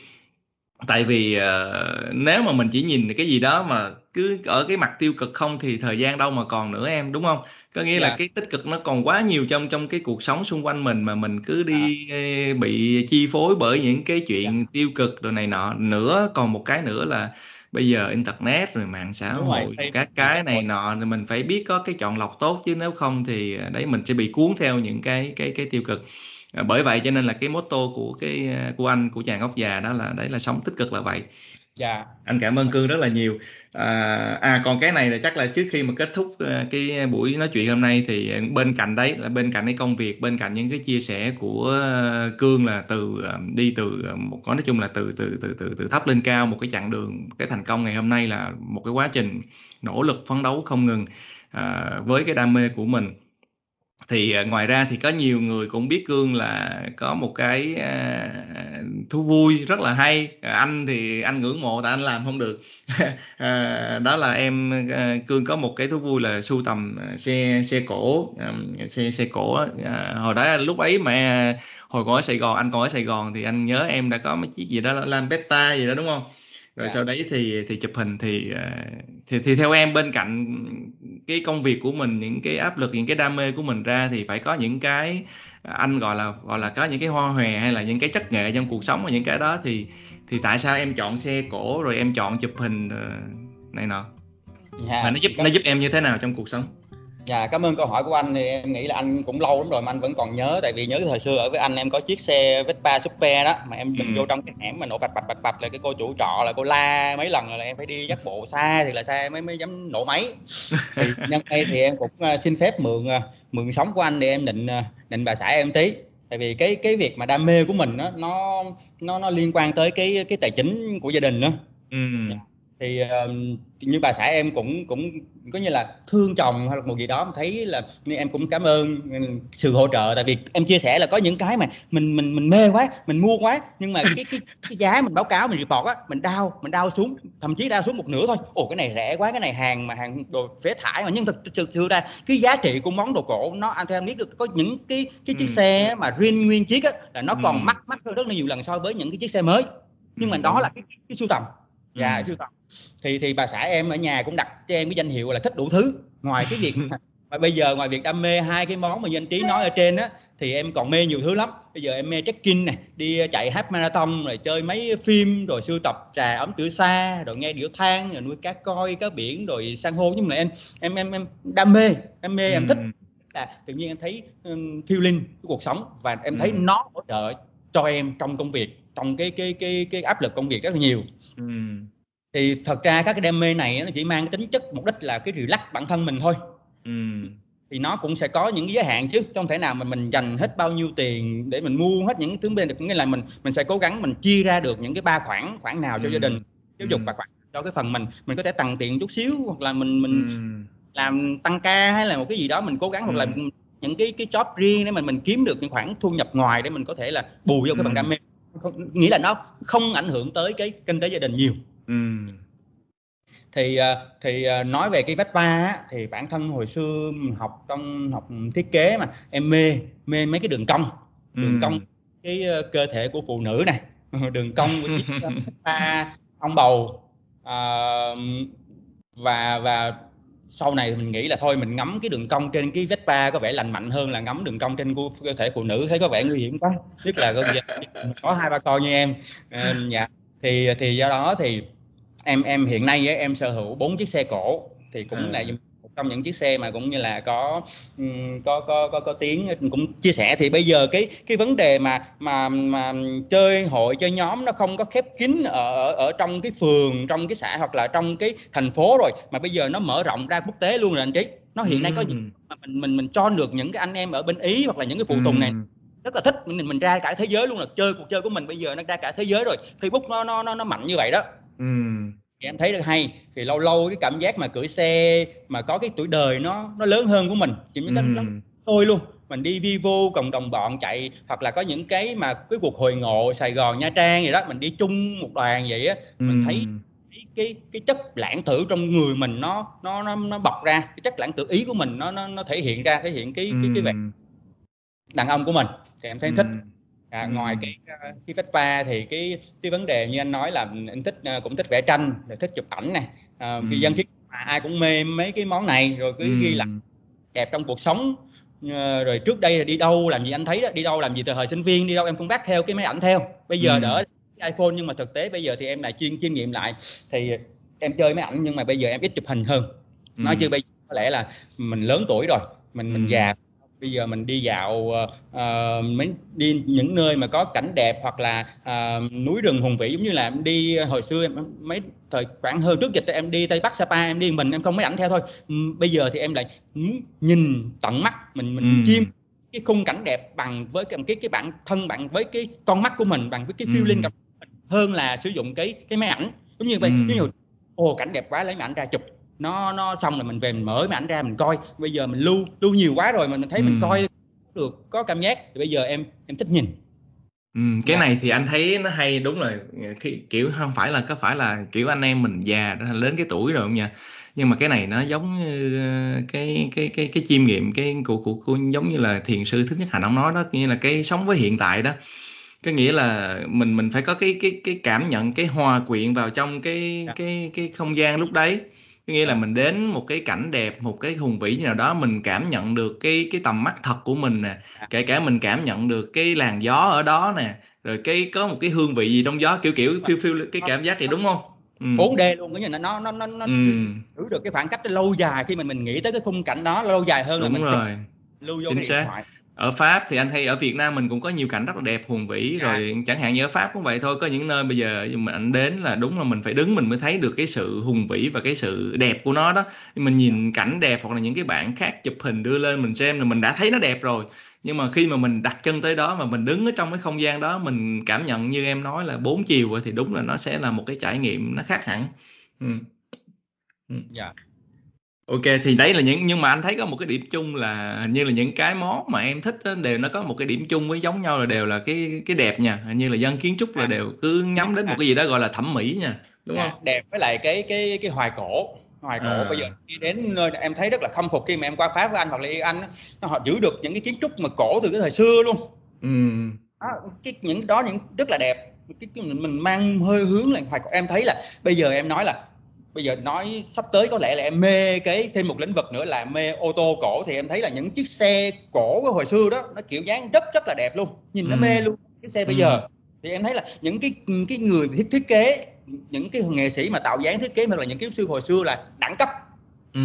tại vì uh, nếu mà mình chỉ nhìn cái gì đó mà cứ ở cái mặt tiêu cực không thì thời gian đâu mà còn nữa em đúng không có nghĩa yeah. là dạ. cái tích cực nó còn quá nhiều trong trong cái cuộc sống xung quanh mình mà mình cứ đi à. bị chi phối bởi những cái chuyện yeah. tiêu cực rồi này nọ nữa còn một cái nữa là bây giờ internet rồi mạng xã hội rồi, các cái này nọ thì mình phải biết có cái chọn lọc tốt chứ nếu không thì đấy mình sẽ bị cuốn theo những cái cái cái tiêu cực bởi vậy cho nên là cái motto của cái của anh của chàng ốc già đó là đấy là sống tích cực là vậy. Dạ. Anh cảm ơn cương rất là nhiều. À, à còn cái này là chắc là trước khi mà kết thúc à, cái buổi nói chuyện hôm nay thì bên cạnh đấy là bên cạnh cái công việc bên cạnh những cái chia sẻ của cương là từ à, đi từ một có nói chung là từ từ từ từ từ thấp lên cao một cái chặng đường cái thành công ngày hôm nay là một cái quá trình nỗ lực phấn đấu không ngừng à, với cái đam mê của mình thì à, ngoài ra thì có nhiều người cũng biết cương là có một cái à, thú vui rất là hay. À, anh thì anh ngưỡng mộ tại anh làm không được. À, đó là em à, cương có một cái thú vui là sưu tầm xe xe cổ. Xe xe cổ à, hồi đó lúc ấy mà hồi còn ở Sài Gòn anh còn ở Sài Gòn thì anh nhớ em đã có mấy chiếc gì đó làm beta gì đó đúng không? Rồi yeah. Dạ. sau đấy thì thì chụp hình thì à, thì thì theo em bên cạnh cái công việc của mình những cái áp lực những cái đam mê của mình ra thì phải có những cái anh gọi là gọi là có những cái hoa hòe hay là những cái chất nghệ trong cuộc sống và những cái đó thì thì tại sao em chọn xe cổ rồi em chọn chụp hình ờ, này nọ yeah, dạ, mà nó giúp nó giúp em như thế nào trong cuộc sống Dạ, cảm ơn câu hỏi của anh thì em nghĩ là anh cũng lâu lắm rồi mà anh vẫn còn nhớ tại vì nhớ thời xưa ở với anh em có chiếc xe Vespa Super đó mà em ừ. vô trong cái hẻm mà nổ bạch bạch bạch bạch là cái cô chủ trọ là cô la mấy lần là em phải đi dắt bộ xa thì là xa mới mới dám nổ máy. Thì nhân đây thì em cũng uh, xin phép mượn uh, mượn sống của anh để em định uh, định bà xã em tí. Tại vì cái cái việc mà đam mê của mình đó, nó nó nó liên quan tới cái cái tài chính của gia đình nữa. Ừ. Thì uh, như bà xã em cũng cũng có như là thương chồng hay là một gì đó thấy là nên em cũng cảm ơn sự hỗ trợ. Tại vì em chia sẻ là có những cái mà mình mình mình mê quá mình mua quá nhưng mà cái cái, cái giá mình báo cáo mình report á mình đau mình đau xuống thậm chí đau xuống một nửa thôi. Ồ cái này rẻ quá cái này hàng mà hàng đồ phế thải mà. Nhưng thực sự ra cái giá trị của món đồ cổ nó anh theo em biết được có những cái cái chiếc ừ. xe mà riêng nguyên chiếc á là nó còn ừ. mắc mắc hơn rất là nhiều lần so với những cái chiếc xe mới. Nhưng mà đó là cái, cái sưu tầm dạ ừ. sưu tầm thì thì bà xã em ở nhà cũng đặt cho em cái danh hiệu là thích đủ thứ. Ngoài cái việc mà bây giờ ngoài việc đam mê hai cái món mà như anh trí nói ở trên á thì em còn mê nhiều thứ lắm. Bây giờ em mê trekking này đi chạy half marathon rồi chơi mấy phim rồi sưu tập trà ấm tử sa rồi nghe điệu than rồi nuôi cá coi cá biển rồi san hô. Nhưng mà em em em em đam mê em mê em thích. À, tự nhiên em thấy um, feeling của cuộc sống và em thấy ừ. nó hỗ trợ cho em trong công việc trong cái cái cái cái áp lực công việc rất là nhiều ừ thì thật ra các cái đam mê này nó chỉ mang cái tính chất mục đích là cái relax bản thân mình thôi ừ. thì nó cũng sẽ có những giới hạn chứ không thể nào mà mình dành hết bao nhiêu tiền để mình mua hết những thứ bên được nghĩa là mình mình sẽ cố gắng mình chia ra được những cái ba khoản khoản nào cho ừ. gia đình giáo dục ừ. và khoản cho cái phần mình mình có thể tăng tiền chút xíu hoặc là mình mình ừ. làm tăng ca hay là một cái gì đó mình cố gắng ừ. hoặc là những cái cái job riêng để mình mình kiếm được những khoản thu nhập ngoài để mình có thể là bù vô cái phần đam mê nghĩa là nó không ảnh hưởng tới cái kinh tế gia đình nhiều. Thì à, thì à, nói về cái vách ba thì bản thân hồi xưa học trong học thiết kế mà em mê mê mấy cái đường cong. Đường cong cái ờ, cơ thể của phụ nữ này. Đường cong của chiếc ba ong bầu à, và và sau này mình nghĩ là thôi mình ngắm cái đường cong trên cái vết ba có vẻ lành mạnh hơn là ngắm đường cong trên cơ thể phụ nữ thấy có vẻ nguy hiểm quá. Nhất là có hai ba con như em. À, dạ. Thì thì do đó thì em em hiện nay ấy, em sở hữu bốn chiếc xe cổ thì cũng à. là trong những chiếc xe mà cũng như là có có có có có tiếng cũng chia sẻ thì bây giờ cái cái vấn đề mà mà mà chơi hội chơi nhóm nó không có khép kín ở ở trong cái phường trong cái xã hoặc là trong cái thành phố rồi mà bây giờ nó mở rộng ra quốc tế luôn rồi anh trí. Nó hiện nay có những mà mình mình mình cho được những cái anh em ở bên ý hoặc là những cái phụ tùng này. Rất là thích mình mình ra cả thế giới luôn là chơi cuộc chơi của mình bây giờ nó ra cả thế giới rồi. Facebook nó nó nó nó mạnh như vậy đó. Ừ. thì em thấy rất hay. Thì lâu lâu cái cảm giác mà cưỡi xe mà có cái tuổi đời nó nó lớn hơn của mình. Chỉ ừ. tôi luôn. Mình đi vivo cộng đồng bọn chạy hoặc là có những cái mà cái cuộc hồi ngộ Sài Gòn Nha Trang gì đó mình đi chung một đoàn vậy á ừ. mình thấy cái, cái chất lãng tử trong người mình nó nó nó nó bộc ra. Cái chất lãng tử ý của mình nó nó nó thể hiện ra thể hiện cái cái cái vẻ đàn ông của mình. Thì em thấy ừ. thích à, ừ. ngoài cái cái Vespa thì cái cái vấn đề như anh nói là anh thích à, cũng thích vẽ tranh rồi thích chụp ảnh này à, ừ. vì dân thiết ai cũng mê mấy cái món này rồi cứ ừ. ghi lại đẹp trong cuộc sống à, rồi trước đây là đi đâu làm gì anh thấy đó đi đâu làm gì từ thời sinh viên đi đâu em cũng vác theo cái máy ảnh theo bây giờ ừ. đỡ iPhone nhưng mà thực tế bây giờ thì em lại chuyên chiêm nghiệm lại thì em chơi máy ảnh nhưng mà bây giờ em ít chụp hình hơn ừ. nói chứ bây giờ có lẽ là mình lớn tuổi rồi mình mình già bây giờ mình đi dạo uh, mấy đi những nơi mà có cảnh đẹp hoặc là uh, núi rừng hùng vĩ giống như là em đi hồi xưa em mấy thời khoảng hơn trước dịch em đi tây bắc sapa em đi mình em không mấy ảnh theo thôi bây giờ thì em lại nhìn tận mắt mình mình ừ. chiêm cái khung cảnh đẹp bằng với cái cái cái bản thân bạn với cái con mắt của mình bằng với cái feeling ừ. hơn là sử dụng cái cái máy ảnh giống như vậy ừ. như ồ cảnh đẹp quá lấy máy ảnh ra chụp nó nó xong rồi mình về mình mở máy ảnh ra mình coi. Bây giờ mình lưu lưu nhiều quá rồi mình thấy ừ. mình coi được có cảm giác. Thì bây giờ em em thích nhìn. Ừ, cái dạ. này thì anh thấy nó hay đúng là khi kiểu không phải là có phải là kiểu anh em mình già đến cái tuổi rồi không nha? Nhưng mà cái này nó giống như ờ, cái cái cái cái chiêm nghiệm cái của của, của giống như là thiền sư thích nhất hạnh ông nói đó như là cái sống với hiện tại đó. Có nghĩa là mình mình phải có cái cái cái cảm nhận cái hòa quyện vào trong cái dạ. cái cái không gian lúc đấy có nghĩa là mình đến một cái cảnh đẹp một cái hùng vĩ như nào đó mình cảm nhận được cái cái tầm mắt thật của mình nè dạ. kể cả mình cảm nhận được cái làn gió ở đó nè rồi cái có một cái hương vị gì trong gió kiểu kiểu phiêu phiêu cái cảm giác này đúng không ừ. 4D luôn cái như nó nó nó nó ừ. giữ được cái khoảng cách lâu dài khi mà mình nghĩ tới cái khung cảnh đó lâu dài hơn đúng là mình rồi lưu vô Chính cái điện xác. thoại ở Pháp thì anh thấy ở Việt Nam mình cũng có nhiều cảnh rất là đẹp hùng vĩ dạ. rồi chẳng hạn như ở Pháp cũng vậy thôi có những nơi bây giờ mà anh đến là đúng là mình phải đứng mình mới thấy được cái sự hùng vĩ và cái sự đẹp của nó đó mình nhìn dạ. cảnh đẹp hoặc là những cái bản khác chụp hình đưa lên mình xem là mình đã thấy nó đẹp rồi nhưng mà khi mà mình đặt chân tới đó mà mình đứng ở trong cái không gian đó mình cảm nhận như em nói là bốn chiều thì đúng là nó sẽ là một cái trải nghiệm nó khác hẳn ừ. Ừ. Dạ. Ok thì đấy là những nhưng mà anh thấy có một cái điểm chung là hình như là những cái món mà em thích đó, đều nó có một cái điểm chung với giống nhau là đều là cái cái đẹp nha hình như là dân kiến trúc là à. đều cứ nhắm đến một cái gì đó gọi là thẩm mỹ nha đúng à, không đẹp với lại cái cái cái hoài cổ hoài cổ à. bây giờ đi đến nơi em thấy rất là khâm phục khi mà em qua pháp với anh hoặc là anh nó họ giữ được những cái kiến trúc mà cổ từ cái thời xưa luôn ừ. đó, cái những đó những rất là đẹp cái, cái mình mang hơi hướng là hoài cổ em thấy là bây giờ em nói là bây giờ nói sắp tới có lẽ là em mê cái thêm một lĩnh vực nữa là mê ô tô cổ. Thì em thấy là những chiếc xe cổ của hồi xưa đó nó kiểu dáng rất rất là đẹp luôn. Nhìn ừ. nó mê luôn cái xe bây ừ. giờ. Thì em thấy là những cái cái người thiết thiết kế những cái nghệ sĩ mà tạo dáng thiết kế hoặc là những cái sư hồi xưa là đẳng cấp. Ừ.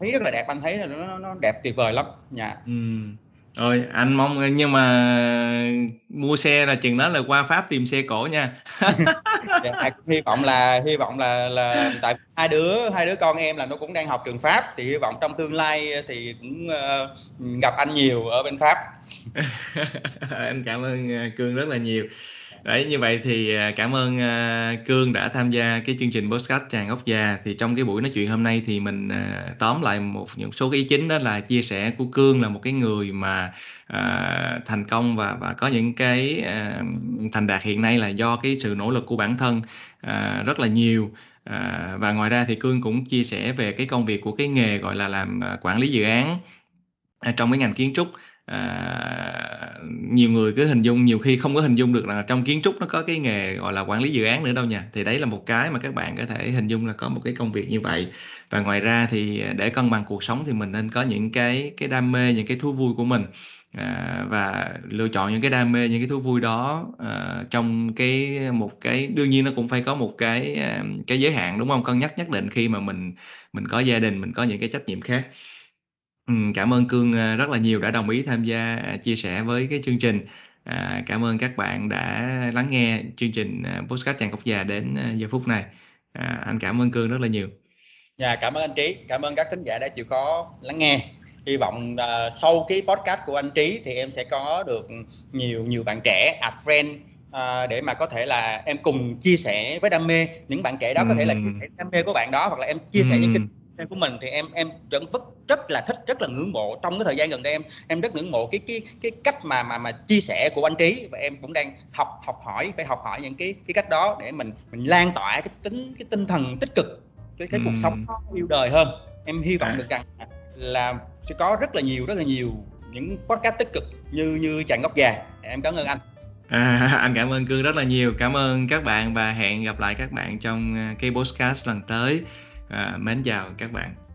thấy rất là đẹp anh thấy là nó nó đẹp tuyệt vời lắm. Nha ừ rồi anh mong nhưng mà mua xe là chừng đó là qua pháp tìm xe cổ nha. Dạ, hy vọng là hy vọng là là tại hai đứa hai đứa con em là nó cũng đang học trường pháp thì hy vọng trong tương lai thì cũng uh, gặp anh nhiều ở bên pháp. Anh cảm ơn ờ, cương rất là nhiều đấy như vậy thì à, cảm ơn à, cương đã tham gia cái chương trình podcast chàng ốc già. Thì trong cái buổi nói chuyện hôm nay thì mình à, tóm lại một những số cái ý chính đó là chia sẻ của cương là một cái người mà à, thành công và và có những cái à, thành đạt hiện nay là do cái sự nỗ lực của bản thân à, rất là nhiều. À, và ngoài ra thì cương cũng chia sẻ về cái công việc của cái nghề gọi là làm quản lý dự án trong cái ngành kiến trúc à, nhiều người cứ hình dung nhiều khi không có hình dung được là trong kiến trúc nó có cái nghề gọi là quản lý dự án nữa đâu nha. Thì đấy là một cái mà các bạn có thể hình dung là có một cái công việc như vậy. Và ngoài ra thì để cân bằng cuộc sống thì mình nên có những cái cái đam mê những cái thú vui của mình. À, và lựa chọn những cái đam mê những cái thú vui đó à, trong cái một cái đương nhiên nó cũng phải có một cái à, cái giới hạn đúng không? Cân nhắc nhất định khi mà mình mình có gia đình mình có những cái trách nhiệm khác cảm ơn Cương, à, rất là nhiều đã đồng ý tham gia, à, chia sẻ với cái chương trình. À, cảm ơn các bạn đã lắng nghe chương trình, à, Podcast Chàng Cốc Già đến, giờ phút này. À, anh cảm ơn Cương rất là nhiều. Dạ, cảm ơn anh Trí, cảm ơn các thính giả đã chịu khó lắng nghe. Hy vọng, à, sau cái podcast của anh Trí thì em sẽ có được nhiều nhiều bạn trẻ add friend, à, để mà có thể là em cùng chia sẻ với đam mê. Những bạn trẻ đó có thể là chia sẻ đam mê của bạn đó hoặc là em chia sẻ những kinh của mình thì em em vẫn rất rất là thích rất là ngưỡng mộ. Trong cái thời gian gần đây em em rất ngưỡng mộ cái cái cái cách mà mà mà chia sẻ của anh trí. Và em cũng đang học học hỏi phải học hỏi những cái cái cách đó để mình mình lan tỏa cái tính cái tinh thần tích cực cái cái cuộc sống yêu đời hơn. Em hy vọng à. được rằng là sẽ có rất là nhiều rất là nhiều những podcast tích cực như như chàng góc gà em cảm ơn anh. À, anh cảm ơn Cương rất là nhiều. Cảm ơn các bạn và hẹn gặp lại các bạn trong cái podcast lần tới à, mến chào các bạn.